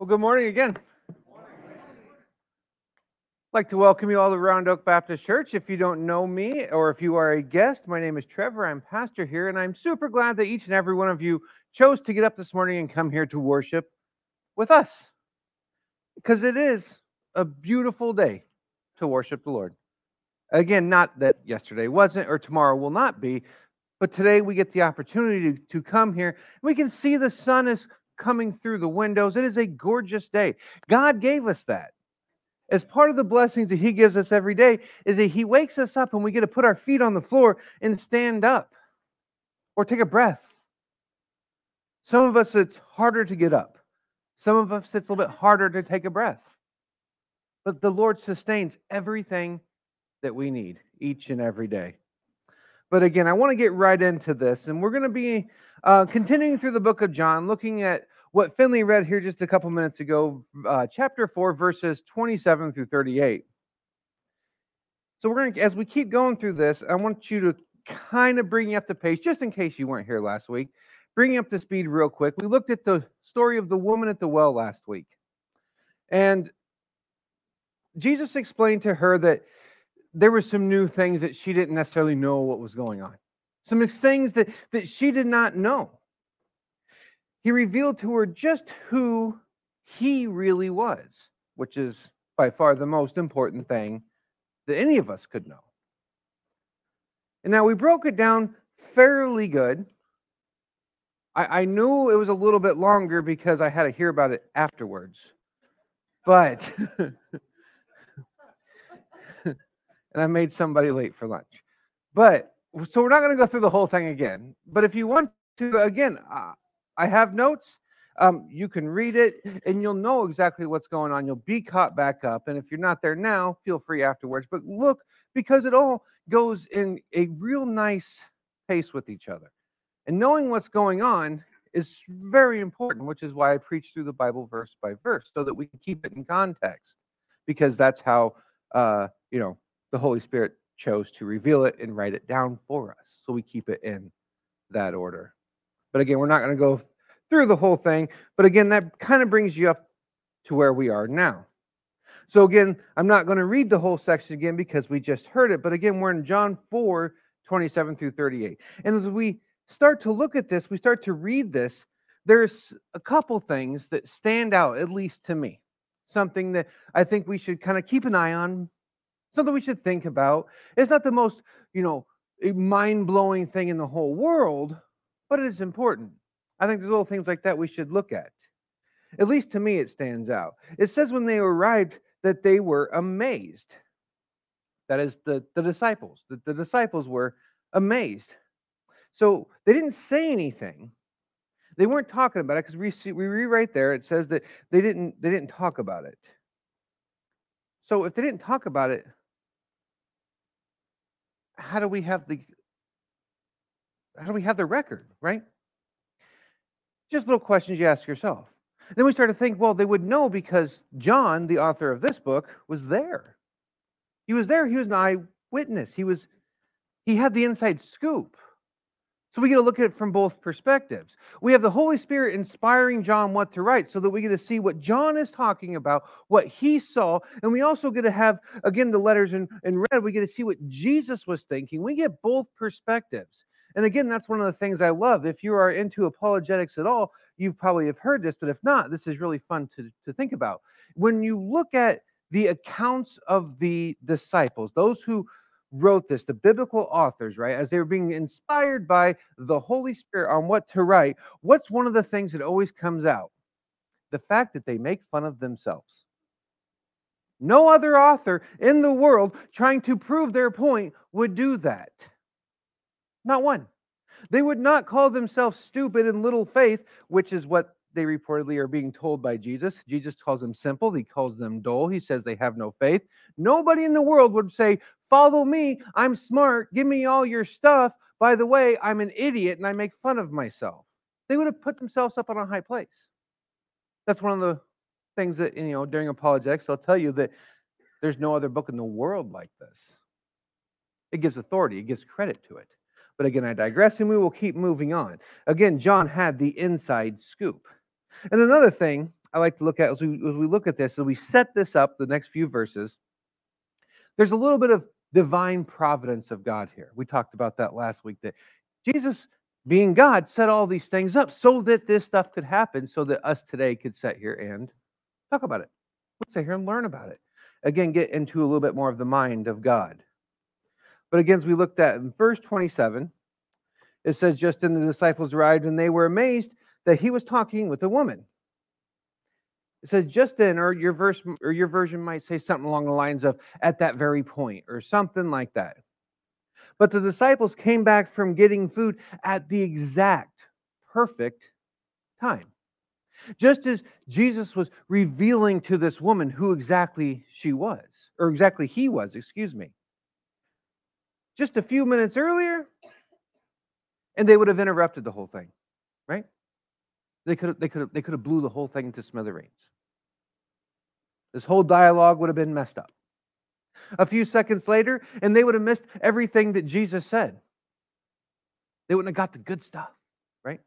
Well, good morning again. I'd like to welcome you all to Round Oak Baptist Church. If you don't know me or if you are a guest, my name is Trevor. I'm pastor here, and I'm super glad that each and every one of you chose to get up this morning and come here to worship with us because it is a beautiful day to worship the Lord. Again, not that yesterday wasn't or tomorrow will not be, but today we get the opportunity to, to come here. We can see the sun is coming through the windows. It is a gorgeous day. God gave us that. As part of the blessings that He gives us every day, is that He wakes us up and we get to put our feet on the floor and stand up or take a breath. Some of us, it's harder to get up. Some of us, it's a little bit harder to take a breath. But the Lord sustains everything that we need each and every day. But again, I want to get right into this, and we're going to be uh, continuing through the book of John, looking at what Finley read here just a couple minutes ago, uh, chapter 4, verses 27 through 38. So we're going to, as we keep going through this, I want you to kind of bring up to pace, just in case you weren't here last week. Bring up to speed real quick. We looked at the story of the woman at the well last week. And Jesus explained to her that there were some new things that she didn't necessarily know what was going on. Some things that, that she did not know. He revealed to her just who he really was, which is by far the most important thing that any of us could know. And now we broke it down fairly good. I, I knew it was a little bit longer because I had to hear about it afterwards. But and I made somebody late for lunch. But so we're not going to go through the whole thing again. But if you want to, again, uh, I have notes. Um, you can read it and you'll know exactly what's going on. You'll be caught back up. And if you're not there now, feel free afterwards. But look, because it all goes in a real nice pace with each other. And knowing what's going on is very important, which is why I preach through the Bible verse by verse so that we can keep it in context. Because that's how, uh, you know, the Holy Spirit chose to reveal it and write it down for us. So we keep it in that order. But again, we're not going to go through the whole thing. But again, that kind of brings you up to where we are now. So again, I'm not going to read the whole section again because we just heard it. But again, we're in John 4 27 through 38. And as we start to look at this, we start to read this, there's a couple things that stand out, at least to me. Something that I think we should kind of keep an eye on something we should think about. It's not the most, you know, mind blowing thing in the whole world, but it is important. I think there's little things like that we should look at. At least to me, it stands out. It says when they arrived that they were amazed. That is the, the disciples. The, the disciples were amazed. So they didn't say anything. They weren't talking about it because we see, we right there. It says that they didn't they didn't talk about it. So if they didn't talk about it, how do we have the how do we have the record, right? Just little questions you ask yourself. Then we start to think, well, they would know because John, the author of this book, was there. He was there. He was an eyewitness. He was he had the inside scoop. So we get to look at it from both perspectives. We have the Holy Spirit inspiring John what to write so that we get to see what John is talking about, what he saw. And we also get to have, again, the letters in, in red. We get to see what Jesus was thinking. We get both perspectives. And again, that's one of the things I love. If you are into apologetics at all, you probably have heard this, but if not, this is really fun to, to think about. When you look at the accounts of the disciples, those who wrote this, the biblical authors, right, as they were being inspired by the Holy Spirit on what to write, what's one of the things that always comes out? The fact that they make fun of themselves. No other author in the world trying to prove their point would do that. Not one. They would not call themselves stupid and little faith, which is what they reportedly are being told by Jesus. Jesus calls them simple, he calls them dull, he says they have no faith. Nobody in the world would say, Follow me, I'm smart, give me all your stuff. By the way, I'm an idiot and I make fun of myself. They would have put themselves up on a high place. That's one of the things that, you know, during apologetics, I'll tell you that there's no other book in the world like this. It gives authority, it gives credit to it. But again, I digress and we will keep moving on. Again, John had the inside scoop. And another thing I like to look at as we, as we look at this, as we set this up, the next few verses, there's a little bit of divine providence of God here. We talked about that last week that Jesus, being God, set all these things up so that this stuff could happen, so that us today could sit here and talk about it. Let's sit here and learn about it. Again, get into a little bit more of the mind of God. But again, as we looked at in verse 27, it says, Just then the disciples arrived, and they were amazed that he was talking with a woman. It says just then, or your verse or your version might say something along the lines of at that very point, or something like that. But the disciples came back from getting food at the exact perfect time. Just as Jesus was revealing to this woman who exactly she was, or exactly he was, excuse me. Just a few minutes earlier, and they would have interrupted the whole thing, right? They could have, they could have, they could have blew the whole thing to smithereens. This whole dialogue would have been messed up. A few seconds later, and they would have missed everything that Jesus said. They wouldn't have got the good stuff, right?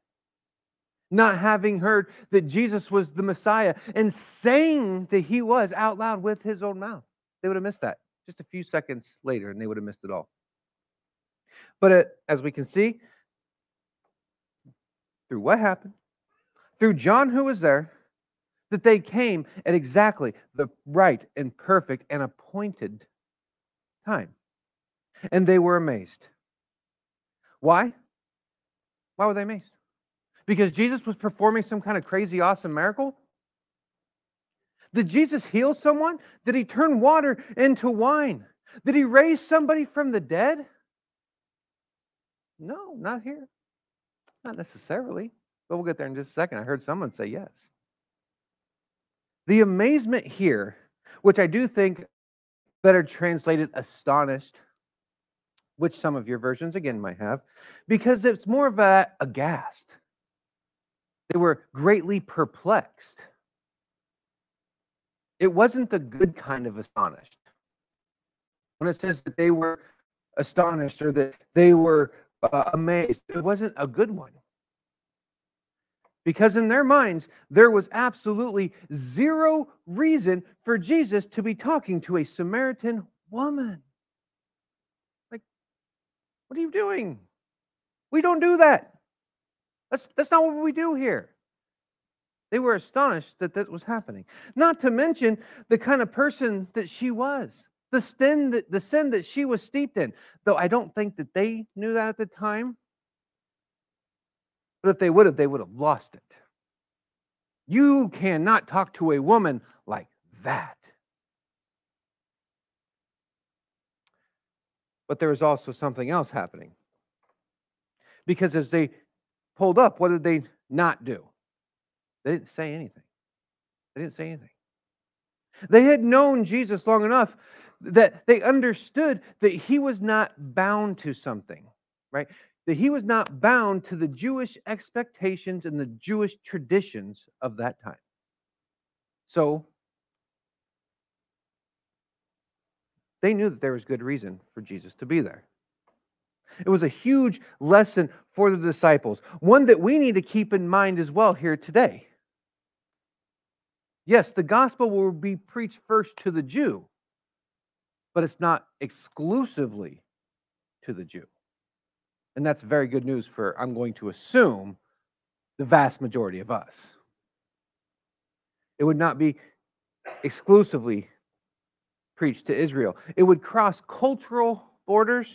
Not having heard that Jesus was the Messiah and saying that he was out loud with his own mouth. They would have missed that just a few seconds later, and they would have missed it all. But it, as we can see, through what happened, through John who was there, that they came at exactly the right and perfect and appointed time. And they were amazed. Why? Why were they amazed? Because Jesus was performing some kind of crazy, awesome miracle? Did Jesus heal someone? Did he turn water into wine? Did he raise somebody from the dead? No, not here. Not necessarily. But we'll get there in just a second. I heard someone say yes. The amazement here, which I do think better translated astonished, which some of your versions again might have, because it's more of a aghast. They were greatly perplexed. It wasn't the good kind of astonished. When it says that they were astonished or that they were uh, amazed, it wasn't a good one. Because in their minds, there was absolutely zero reason for Jesus to be talking to a Samaritan woman. Like, what are you doing? We don't do that. That's, that's not what we do here. They were astonished that that was happening. Not to mention the kind of person that she was, the sin that, the sin that she was steeped in. Though I don't think that they knew that at the time. But if they would have, they would have lost it. You cannot talk to a woman like that. But there was also something else happening. Because as they pulled up, what did they not do? They didn't say anything. They didn't say anything. They had known Jesus long enough that they understood that he was not bound to something, right? that he was not bound to the Jewish expectations and the Jewish traditions of that time. So they knew that there was good reason for Jesus to be there. It was a huge lesson for the disciples, one that we need to keep in mind as well here today. Yes, the gospel will be preached first to the Jew, but it's not exclusively to the Jew. And that's very good news for, I'm going to assume, the vast majority of us. It would not be exclusively preached to Israel, it would cross cultural borders,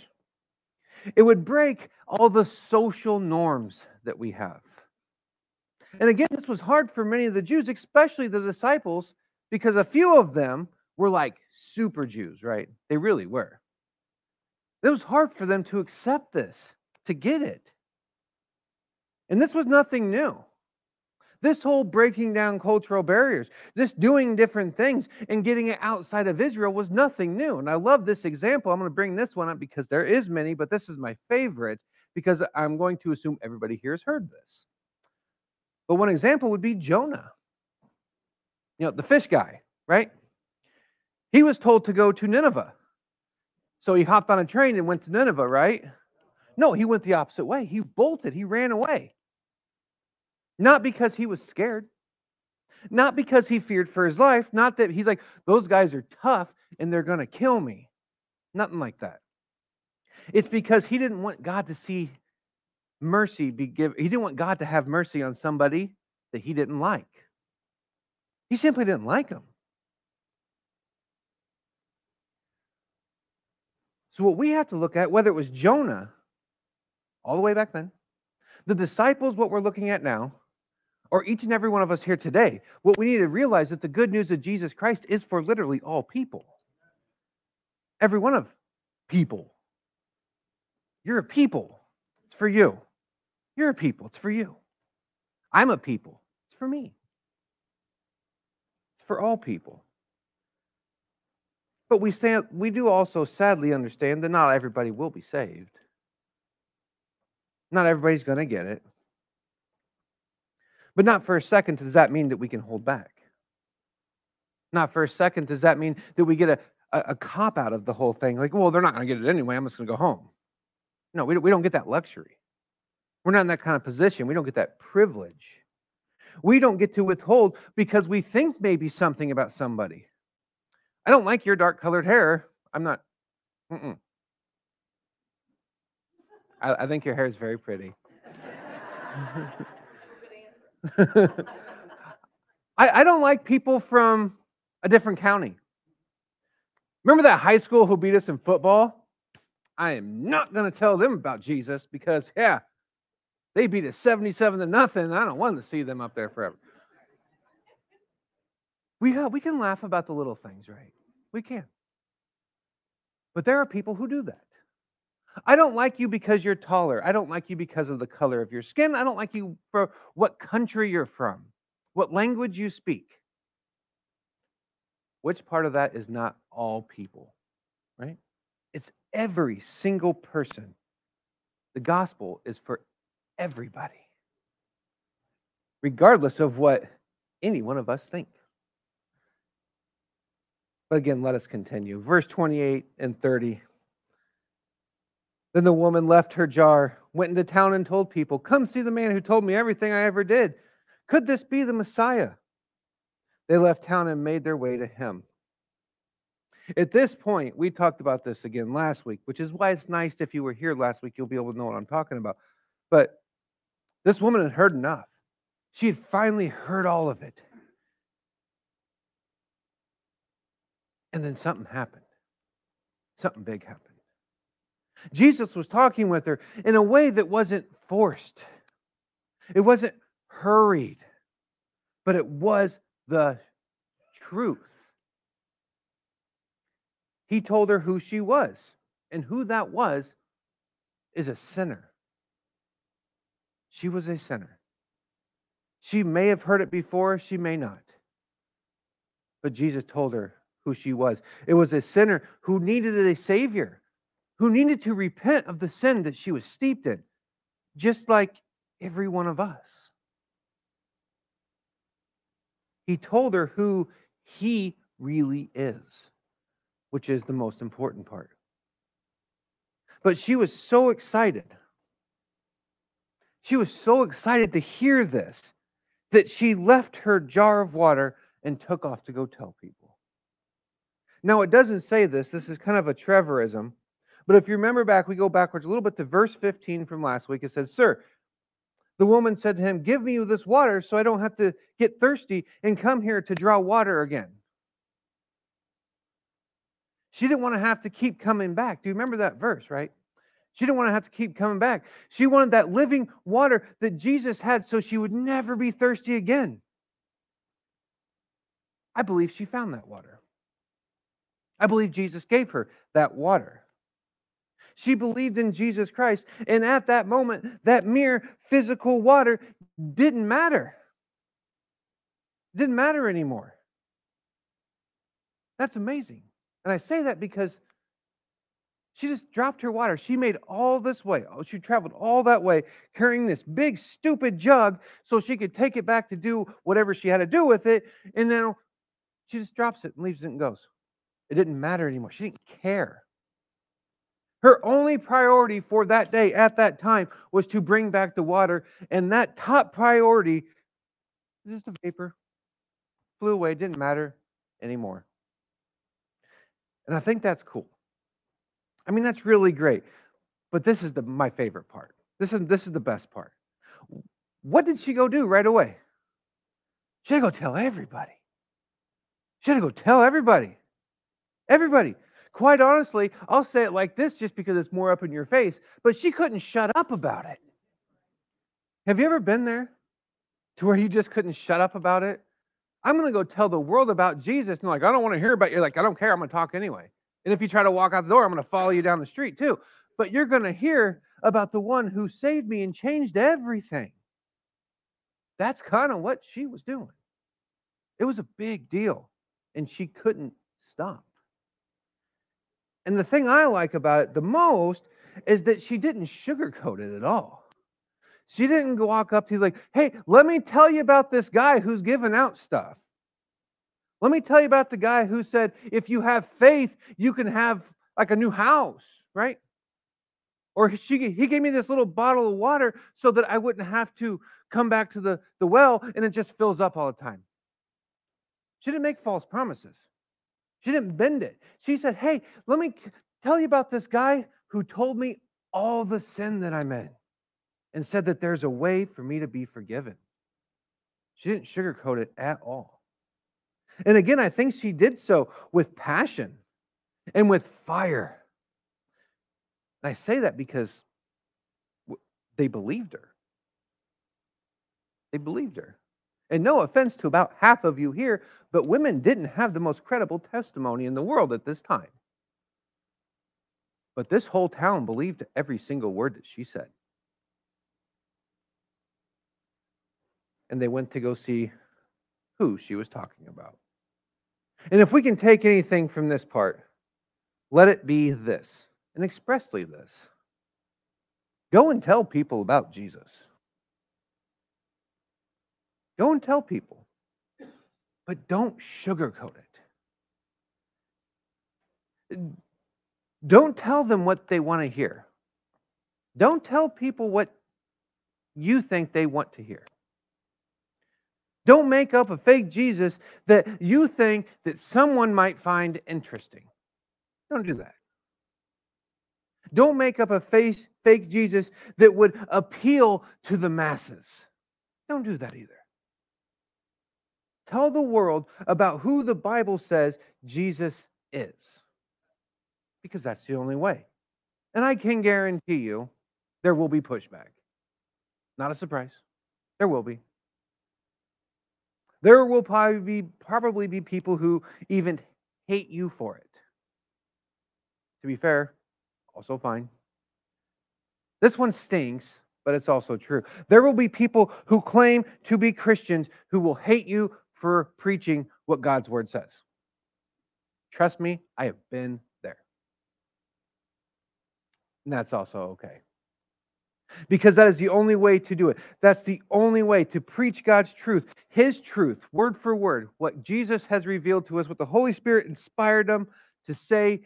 it would break all the social norms that we have. And again, this was hard for many of the Jews, especially the disciples, because a few of them were like super Jews, right? They really were. It was hard for them to accept this to get it. And this was nothing new. This whole breaking down cultural barriers, this doing different things and getting it outside of Israel was nothing new. And I love this example. I'm going to bring this one up because there is many, but this is my favorite because I'm going to assume everybody here has heard this. But one example would be Jonah. You know, the fish guy, right? He was told to go to Nineveh. So he hopped on a train and went to Nineveh, right? No, he went the opposite way. He bolted, he ran away. Not because he was scared, Not because he feared for his life, not that he's like, those guys are tough and they're going to kill me. Nothing like that. It's because he didn't want God to see mercy be given. He didn't want God to have mercy on somebody that he didn't like. He simply didn't like him. So, what we have to look at, whether it was Jonah all the way back then, the disciples, what we're looking at now, or each and every one of us here today, what we need to realize is that the good news of Jesus Christ is for literally all people. Every one of people. You're a people. It's for you. You're a people. It's for you. I'm a people. It's for me. It's for all people. But we, stand, we do also sadly understand that not everybody will be saved. Not everybody's going to get it. But not for a second does that mean that we can hold back. Not for a second does that mean that we get a, a, a cop out of the whole thing. Like, well, they're not going to get it anyway. I'm just going to go home. No, we we don't get that luxury. We're not in that kind of position. We don't get that privilege. We don't get to withhold because we think maybe something about somebody. I don't like your dark colored hair. I'm not. I, I think your hair is very pretty. I, I don't like people from a different county. Remember that high school who beat us in football? I am not going to tell them about Jesus because, yeah, they beat us 77 to nothing. I don't want to see them up there forever. We, have, we can laugh about the little things, right? We can. But there are people who do that. I don't like you because you're taller. I don't like you because of the color of your skin. I don't like you for what country you're from, what language you speak. Which part of that is not all people, right? It's every single person. The gospel is for everybody, regardless of what any one of us think. But again, let us continue. Verse 28 and 30. Then the woman left her jar, went into town, and told people, Come see the man who told me everything I ever did. Could this be the Messiah? They left town and made their way to him. At this point, we talked about this again last week, which is why it's nice if you were here last week, you'll be able to know what I'm talking about. But this woman had heard enough. She had finally heard all of it. And then something happened. Something big happened. Jesus was talking with her in a way that wasn't forced, it wasn't hurried, but it was the truth. He told her who she was, and who that was is a sinner. She was a sinner. She may have heard it before, she may not. But Jesus told her who she was. It was a sinner who needed a Savior, who needed to repent of the sin that she was steeped in, just like every one of us. He told her who he really is, which is the most important part. But she was so excited. She was so excited to hear this that she left her jar of water and took off to go tell people. Now, it doesn't say this. This is kind of a Trevorism. But if you remember back, we go backwards a little bit to verse 15 from last week. It says, Sir, the woman said to him, Give me this water so I don't have to get thirsty and come here to draw water again. She didn't want to have to keep coming back. Do you remember that verse, right? She didn't want to have to keep coming back. She wanted that living water that Jesus had so she would never be thirsty again. I believe she found that water. I believe Jesus gave her that water. She believed in Jesus Christ. And at that moment, that mere physical water didn't matter. didn't matter anymore. That's amazing. And I say that because she just dropped her water. She made all this way. Oh, she traveled all that way carrying this big, stupid jug so she could take it back to do whatever she had to do with it. And then she just drops it and leaves it and goes. It didn't matter anymore. She didn't care. Her only priority for that day at that time was to bring back the water, and that top priority just a vapor. flew away, didn't matter anymore. And I think that's cool. I mean, that's really great. But this is the my favorite part. This is this is the best part. What did she go do right away? She had to go tell everybody. She had to go tell everybody. Everybody. Quite honestly, I'll say it like this just because it's more up in your face, but she couldn't shut up about it. Have you ever been there to where you just couldn't shut up about it? I'm going to go tell the world about Jesus. And like, I don't want to hear about you. Like, I don't care. I'm going to talk anyway. And if you try to walk out the door, I'm going to follow you down the street too. But you're going to hear about the one who saved me and changed everything. That's kind of what she was doing. It was a big deal, and she couldn't stop. And the thing I like about it the most is that she didn't sugarcoat it at all. She didn't walk up to you like, hey, let me tell you about this guy who's giving out stuff. Let me tell you about the guy who said, if you have faith, you can have like a new house, right? Or she, he gave me this little bottle of water so that I wouldn't have to come back to the, the well and it just fills up all the time. She didn't make false promises. She didn't bend it. She said, Hey, let me tell you about this guy who told me all the sin that I'm in and said that there's a way for me to be forgiven. She didn't sugarcoat it at all. And again, I think she did so with passion and with fire. And I say that because they believed her. They believed her. And no offense to about half of you here, but women didn't have the most credible testimony in the world at this time. But this whole town believed every single word that she said. And they went to go see who she was talking about. And if we can take anything from this part, let it be this, and expressly this go and tell people about Jesus. Go and tell people, but don't sugarcoat it. Don't tell them what they want to hear. Don't tell people what you think they want to hear. Don't make up a fake Jesus that you think that someone might find interesting. Don't do that. Don't make up a face, fake Jesus that would appeal to the masses. Don't do that either. Tell the world about who the Bible says Jesus is. Because that's the only way. And I can guarantee you there will be pushback. Not a surprise. There will be. There will probably be, probably be people who even hate you for it. To be fair, also fine. This one stinks, but it's also true. There will be people who claim to be Christians who will hate you for preaching what God's word says. Trust me, I have been there. And that's also okay. Because that is the only way to do it. That's the only way to preach God's truth, His truth, word for word, what Jesus has revealed to us, what the Holy Spirit inspired them to say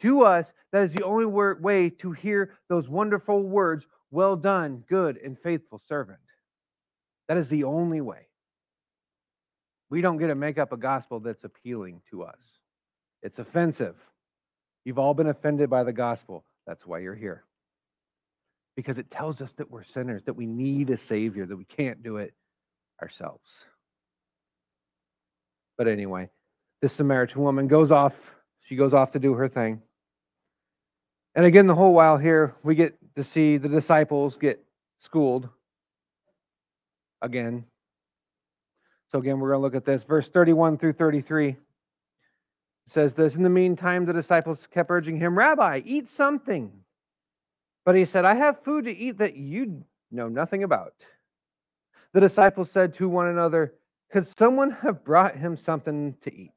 to us. That is the only way to hear those wonderful words, well done, good and faithful servant. That is the only way. We don't get to make up a gospel that's appealing to us. It's offensive. You've all been offended by the gospel. That's why you're here. Because it tells us that we're sinners, that we need a Savior, that we can't do it ourselves. But anyway, this Samaritan woman goes off. She goes off to do her thing. And again, the whole while here, we get to see the disciples get schooled again so again, we're going to look at this. Verse 31 through 33 it says this In the meantime, the disciples kept urging him, Rabbi, eat something. But he said, I have food to eat that you know nothing about. The disciples said to one another, Could someone have brought him something to eat?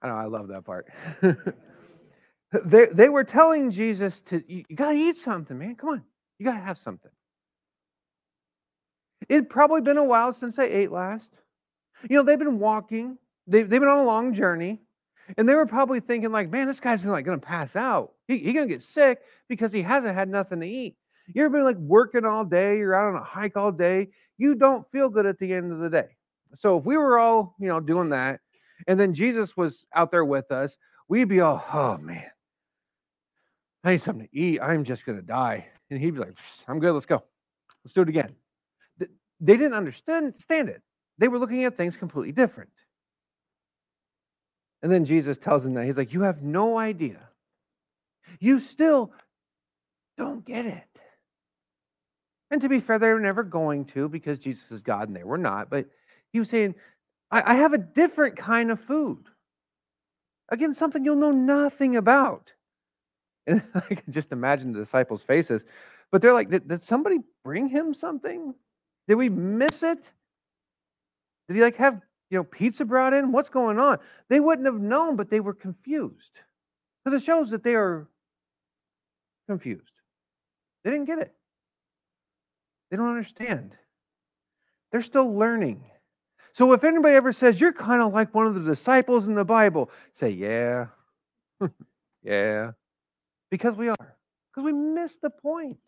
I know, I love that part. they, they were telling Jesus to, You, you got to eat something, man. Come on. You got to have something. It'd probably been a while since they ate last. You know, they've been walking, they've, they've been on a long journey, and they were probably thinking, like, man, this guy's like to pass out. He's he going to get sick because he hasn't had nothing to eat. You ever been like working all day, you're out on a hike all day, you don't feel good at the end of the day. So if we were all, you know, doing that, and then Jesus was out there with us, we'd be all, oh man, I need something to eat. I'm just to die. And he'd be like, I'm good. Let's go. Let's do it again. They didn't understand stand it. They were looking at things completely different. And then Jesus tells them that. He's like, You have no idea. You still don't get it. And to be fair, they were never going to because Jesus is God and they were not. But he was saying, I, I have a different kind of food. Again, something you'll know nothing about. And I can just imagine the disciples' faces. But they're like, did, did somebody bring him something? Did we miss it? Did he like have you know pizza brought in? What's going on? They wouldn't have known, but they were confused. Because it shows that they are confused. They didn't get it. They don't understand. They're still learning. So if anybody ever says you're kind of like one of the disciples in the Bible, say, yeah, yeah, because we are. Because we miss the point.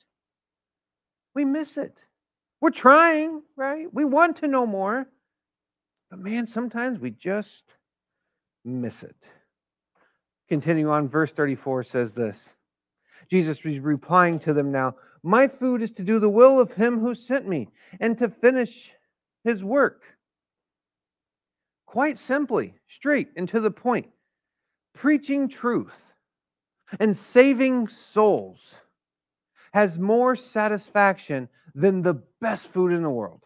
We miss it. We're trying, right? We want to know more. But man, sometimes we just miss it. Continue on, verse 34 says this Jesus is replying to them now My food is to do the will of him who sent me and to finish his work. Quite simply, straight and to the point, preaching truth and saving souls has more satisfaction than the best food in the world.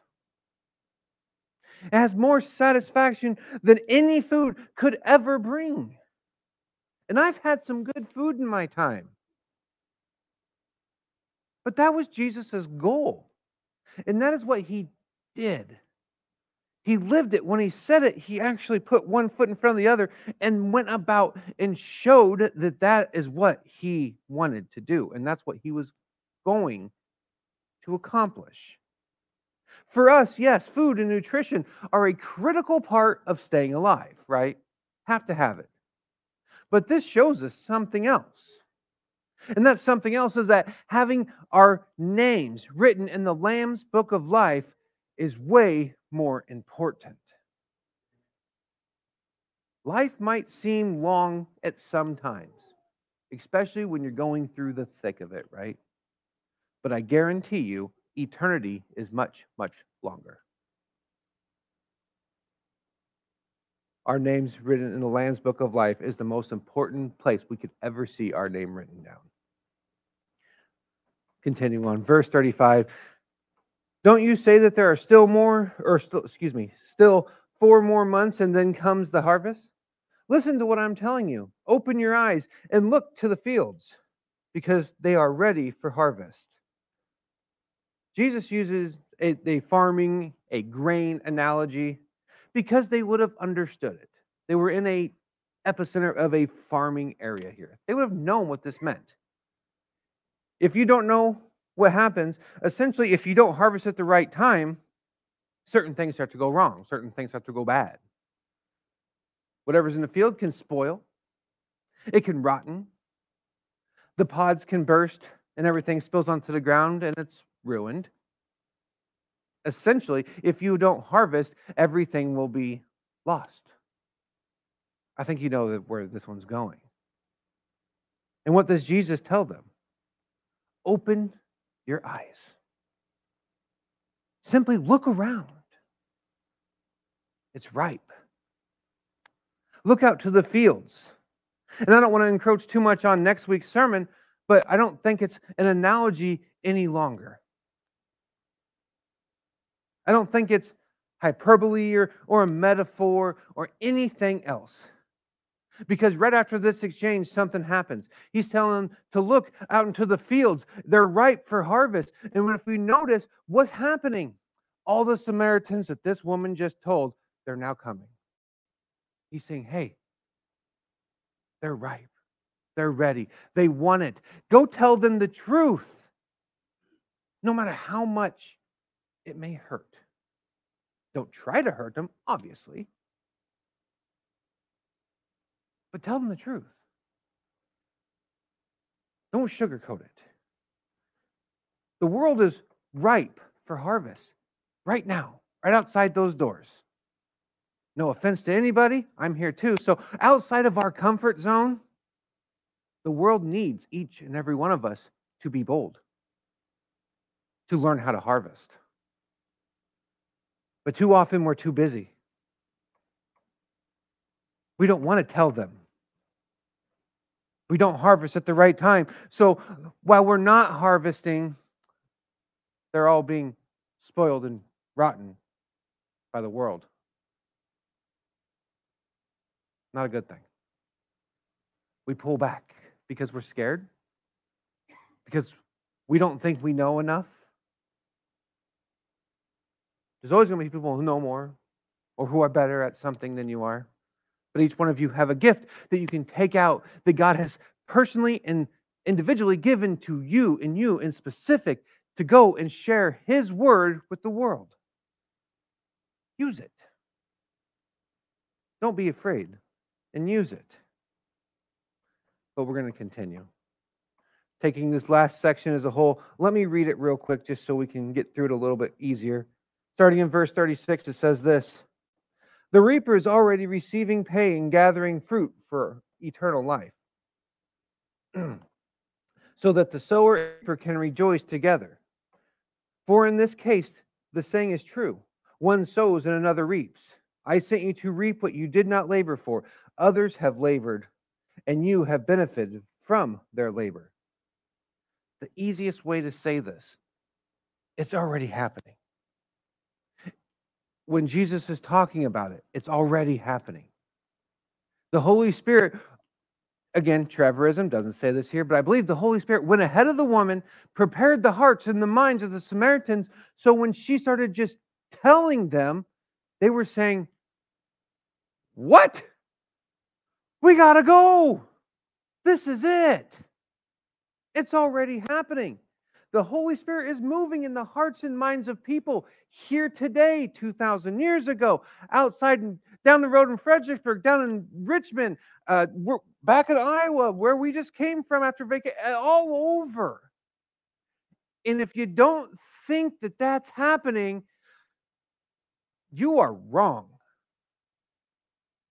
It has more satisfaction than any food could ever bring. And I've had some good food in my time. But that was Jesus' goal. And that is what he did. He lived it. When he said it, he actually put one foot in front of the other and went about and showed that that is what he wanted to do. And that's what he was going to accomplish. For us, yes, food and nutrition are a critical part of staying alive, right? Have to have it. But this shows us something else. And that something else is that having our names written in the Lamb's book of life is way more important. Life might seem long at some times, especially when you're going through the thick of it, right? But I guarantee you, eternity is much, much longer. Our names written in the Lamb's Book of Life is the most important place we could ever see our name written down. Continuing on, verse 35 don't you say that there are still more, or still, excuse me, still four more months and then comes the harvest? Listen to what I'm telling you. Open your eyes and look to the fields because they are ready for harvest. Jesus uses a, a farming, a grain analogy because they would have understood it. They were in a epicenter of a farming area here. They would have known what this meant. If you don't know what happens essentially if you don't harvest at the right time certain things start to go wrong certain things start to go bad whatever's in the field can spoil it can rotten the pods can burst and everything spills onto the ground and it's ruined essentially if you don't harvest everything will be lost i think you know where this one's going and what does jesus tell them open your eyes. Simply look around. It's ripe. Look out to the fields. And I don't want to encroach too much on next week's sermon, but I don't think it's an analogy any longer. I don't think it's hyperbole or, or a metaphor or anything else. Because right after this exchange, something happens. He's telling them to look out into the fields. They're ripe for harvest. And if we notice what's happening, all the Samaritans that this woman just told, they're now coming. He's saying, hey, they're ripe. They're ready. They want it. Go tell them the truth, no matter how much it may hurt. Don't try to hurt them, obviously. But tell them the truth. Don't sugarcoat it. The world is ripe for harvest, right now, right outside those doors. No offense to anybody, I'm here too. So, outside of our comfort zone, the world needs each and every one of us to be bold, to learn how to harvest. But too often we're too busy. We don't want to tell them. We don't harvest at the right time. So while we're not harvesting, they're all being spoiled and rotten by the world. Not a good thing. We pull back because we're scared, because we don't think we know enough. There's always going to be people who know more or who are better at something than you are. But each one of you have a gift that you can take out that God has personally and individually given to you and you in specific to go and share His word with the world. Use it. Don't be afraid and use it. But we're going to continue. Taking this last section as a whole, let me read it real quick just so we can get through it a little bit easier. Starting in verse 36, it says this The reaper is already receiving pay and gathering fruit for eternal life, so that the sower and reaper can rejoice together. For in this case, the saying is true one sows and another reaps. I sent you to reap what you did not labor for. Others have labored, and you have benefited from their labor. The easiest way to say this it's already happening. When Jesus is talking about it, it's already happening. The Holy Spirit, again, Trevorism doesn't say this here, but I believe the Holy Spirit went ahead of the woman, prepared the hearts and the minds of the Samaritans. So when she started just telling them, they were saying, What? We got to go. This is it. It's already happening. The Holy Spirit is moving in the hearts and minds of people here today, 2,000 years ago, outside and down the road in Fredericksburg, down in Richmond, uh, we're back in Iowa, where we just came from after vacation, all over. And if you don't think that that's happening, you are wrong.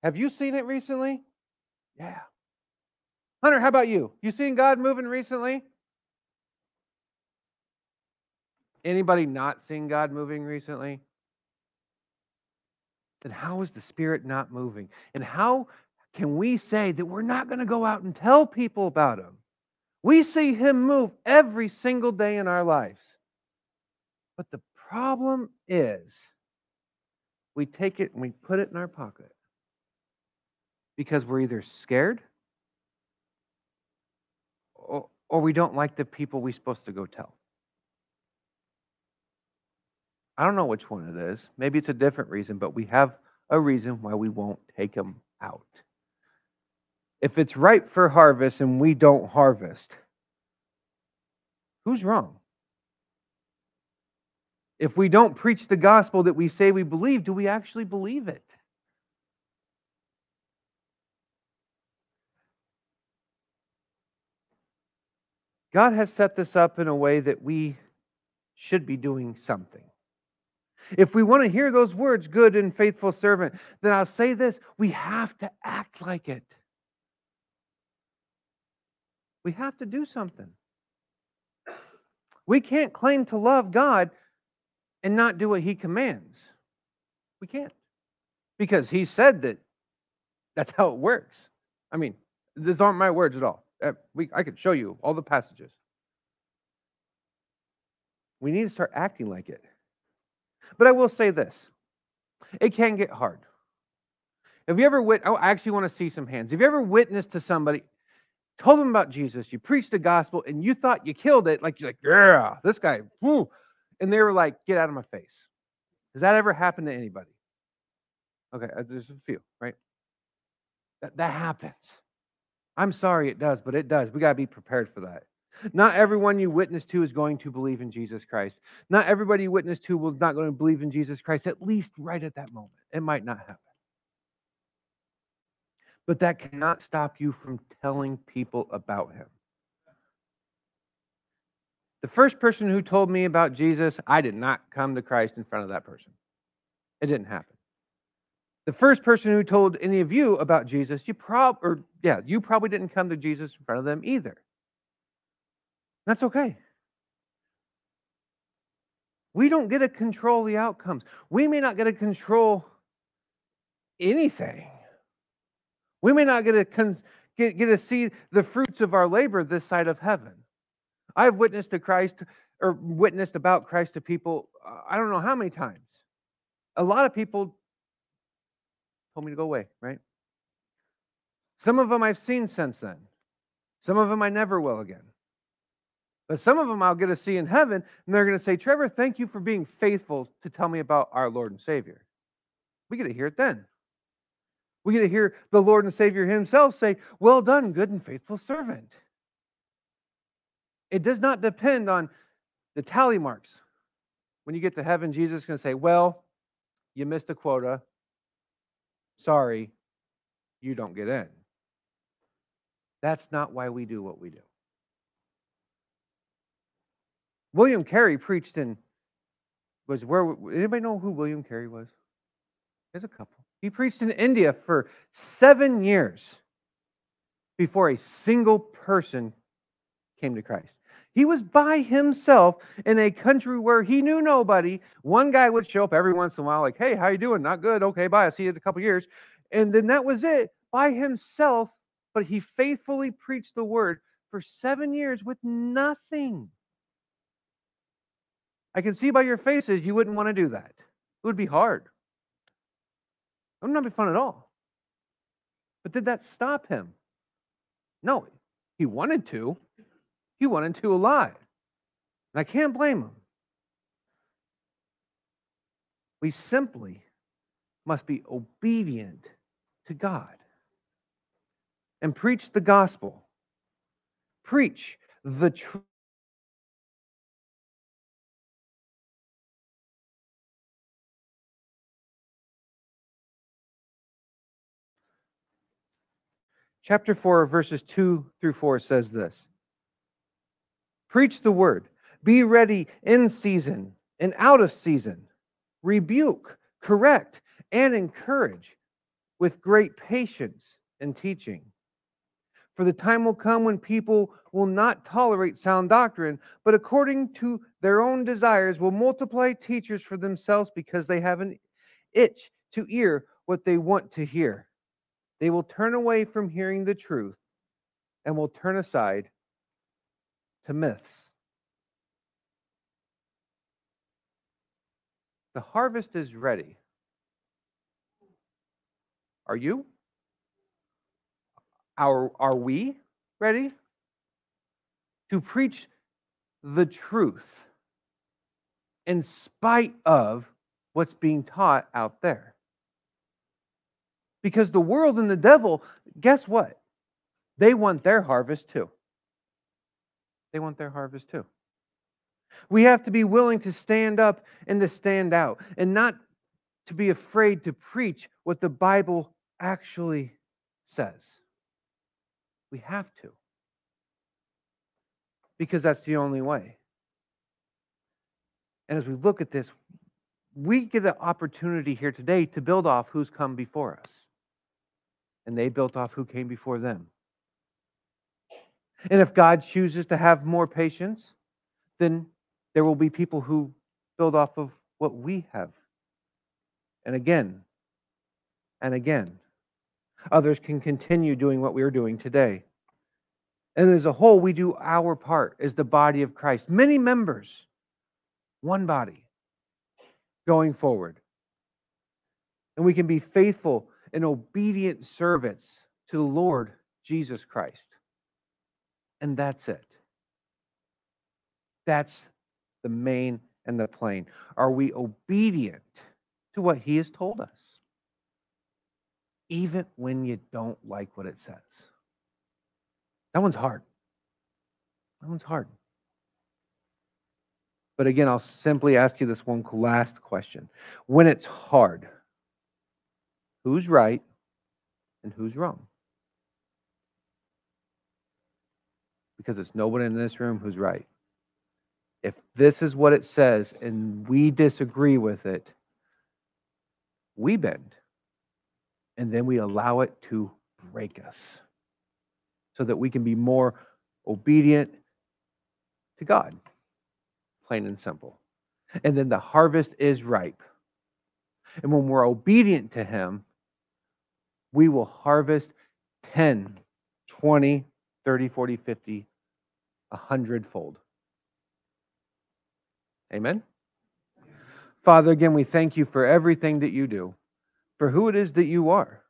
Have you seen it recently? Yeah. Hunter, how about you? You seen God moving recently? Anybody not seen God moving recently? Then how is the Spirit not moving? And how can we say that we're not going to go out and tell people about Him? We see Him move every single day in our lives. But the problem is, we take it and we put it in our pocket because we're either scared or, or we don't like the people we're supposed to go tell. I don't know which one it is. Maybe it's a different reason, but we have a reason why we won't take them out. If it's ripe for harvest and we don't harvest, who's wrong? If we don't preach the gospel that we say we believe, do we actually believe it? God has set this up in a way that we should be doing something. If we want to hear those words, good and faithful servant, then I'll say this we have to act like it. We have to do something. We can't claim to love God and not do what he commands. We can't. Because he said that that's how it works. I mean, these aren't my words at all. Uh, we, I could show you all the passages. We need to start acting like it. But I will say this it can get hard. Have you ever wit? Oh, I actually want to see some hands. Have you ever witnessed to somebody, told them about Jesus, you preached the gospel, and you thought you killed it? Like you're like, yeah, this guy, and they were like, get out of my face. Has that ever happened to anybody? Okay, uh, there's a few, right? That that happens. I'm sorry it does, but it does. We got to be prepared for that. Not everyone you witness to is going to believe in Jesus Christ. Not everybody you witness to will not going to believe in Jesus Christ, at least right at that moment. It might not happen. But that cannot stop you from telling people about him. The first person who told me about Jesus, I did not come to Christ in front of that person. It didn't happen. The first person who told any of you about Jesus, you prob or yeah, you probably didn't come to Jesus in front of them either. That's okay. We don't get to control the outcomes. We may not get to control anything. We may not get to con- get, get to see the fruits of our labor this side of heaven. I've witnessed to Christ or witnessed about Christ to people, I don't know how many times. A lot of people told me to go away, right? Some of them I've seen since then. Some of them I never will again. But some of them I'll get to see in heaven, and they're going to say, Trevor, thank you for being faithful to tell me about our Lord and Savior. We get to hear it then. We get to hear the Lord and Savior Himself say, Well done, good and faithful servant. It does not depend on the tally marks. When you get to heaven, Jesus is going to say, Well, you missed a quota. Sorry, you don't get in. That's not why we do what we do. William Carey preached in was where anybody know who William Carey was? There's a couple. He preached in India for seven years before a single person came to Christ. He was by himself in a country where he knew nobody. One guy would show up every once in a while, like, "Hey, how you doing? Not good. Okay, bye. I'll see you in a couple years." And then that was it, by himself. But he faithfully preached the word for seven years with nothing. I can see by your faces you wouldn't want to do that. It would be hard. It would not be fun at all. But did that stop him? No, he wanted to. He wanted to alive. And I can't blame him. We simply must be obedient to God and preach the gospel. Preach the truth. Chapter 4, verses 2 through 4 says this Preach the word, be ready in season and out of season, rebuke, correct, and encourage with great patience and teaching. For the time will come when people will not tolerate sound doctrine, but according to their own desires will multiply teachers for themselves because they have an itch to hear what they want to hear. They will turn away from hearing the truth and will turn aside to myths. The harvest is ready. Are you? Are, are we ready to preach the truth in spite of what's being taught out there? Because the world and the devil, guess what? They want their harvest too. They want their harvest too. We have to be willing to stand up and to stand out and not to be afraid to preach what the Bible actually says. We have to. Because that's the only way. And as we look at this, we get an opportunity here today to build off who's come before us and they built off who came before them. And if God chooses to have more patience, then there will be people who build off of what we have. And again, and again, others can continue doing what we are doing today. And as a whole, we do our part as the body of Christ. Many members, one body, going forward. And we can be faithful and obedient servants to the Lord Jesus Christ. And that's it. That's the main and the plain. Are we obedient to what he has told us? Even when you don't like what it says. That one's hard. That one's hard. But again, I'll simply ask you this one last question. When it's hard, who's right and who's wrong. Because it's nobody in this room who's right. if this is what it says and we disagree with it, we bend. And then we allow it to break us so that we can be more obedient to God, plain and simple. And then the harvest is ripe. And when we're obedient to Him, we will harvest 10, 20, 30, 40, 50, a hundredfold. Amen. Father, again, we thank you for everything that you do, for who it is that you are.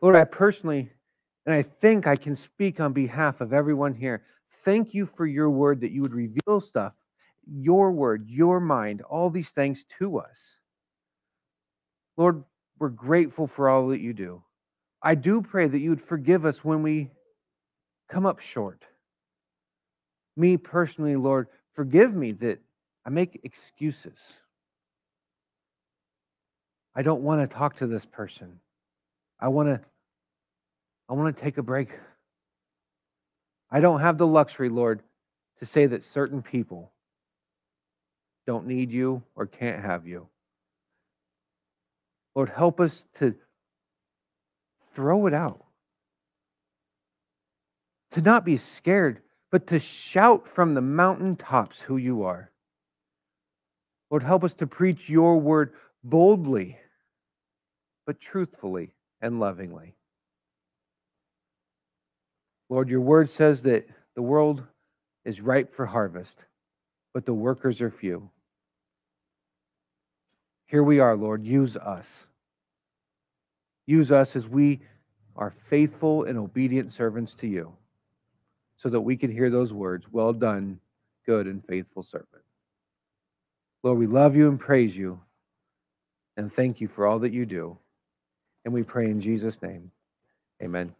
Lord, I personally, and I think I can speak on behalf of everyone here, thank you for your word that you would reveal stuff, your word, your mind, all these things to us. Lord, we're grateful for all that you do. I do pray that you would forgive us when we come up short. Me personally, Lord, forgive me that I make excuses. I don't want to talk to this person. I want to I want to take a break. I don't have the luxury, Lord, to say that certain people don't need you or can't have you. Lord, help us to throw it out. To not be scared, but to shout from the mountaintops who you are. Lord, help us to preach your word boldly, but truthfully and lovingly. Lord, your word says that the world is ripe for harvest, but the workers are few. Here we are, Lord. Use us. Use us as we are faithful and obedient servants to you, so that we can hear those words Well done, good and faithful servant. Lord, we love you and praise you and thank you for all that you do. And we pray in Jesus' name. Amen.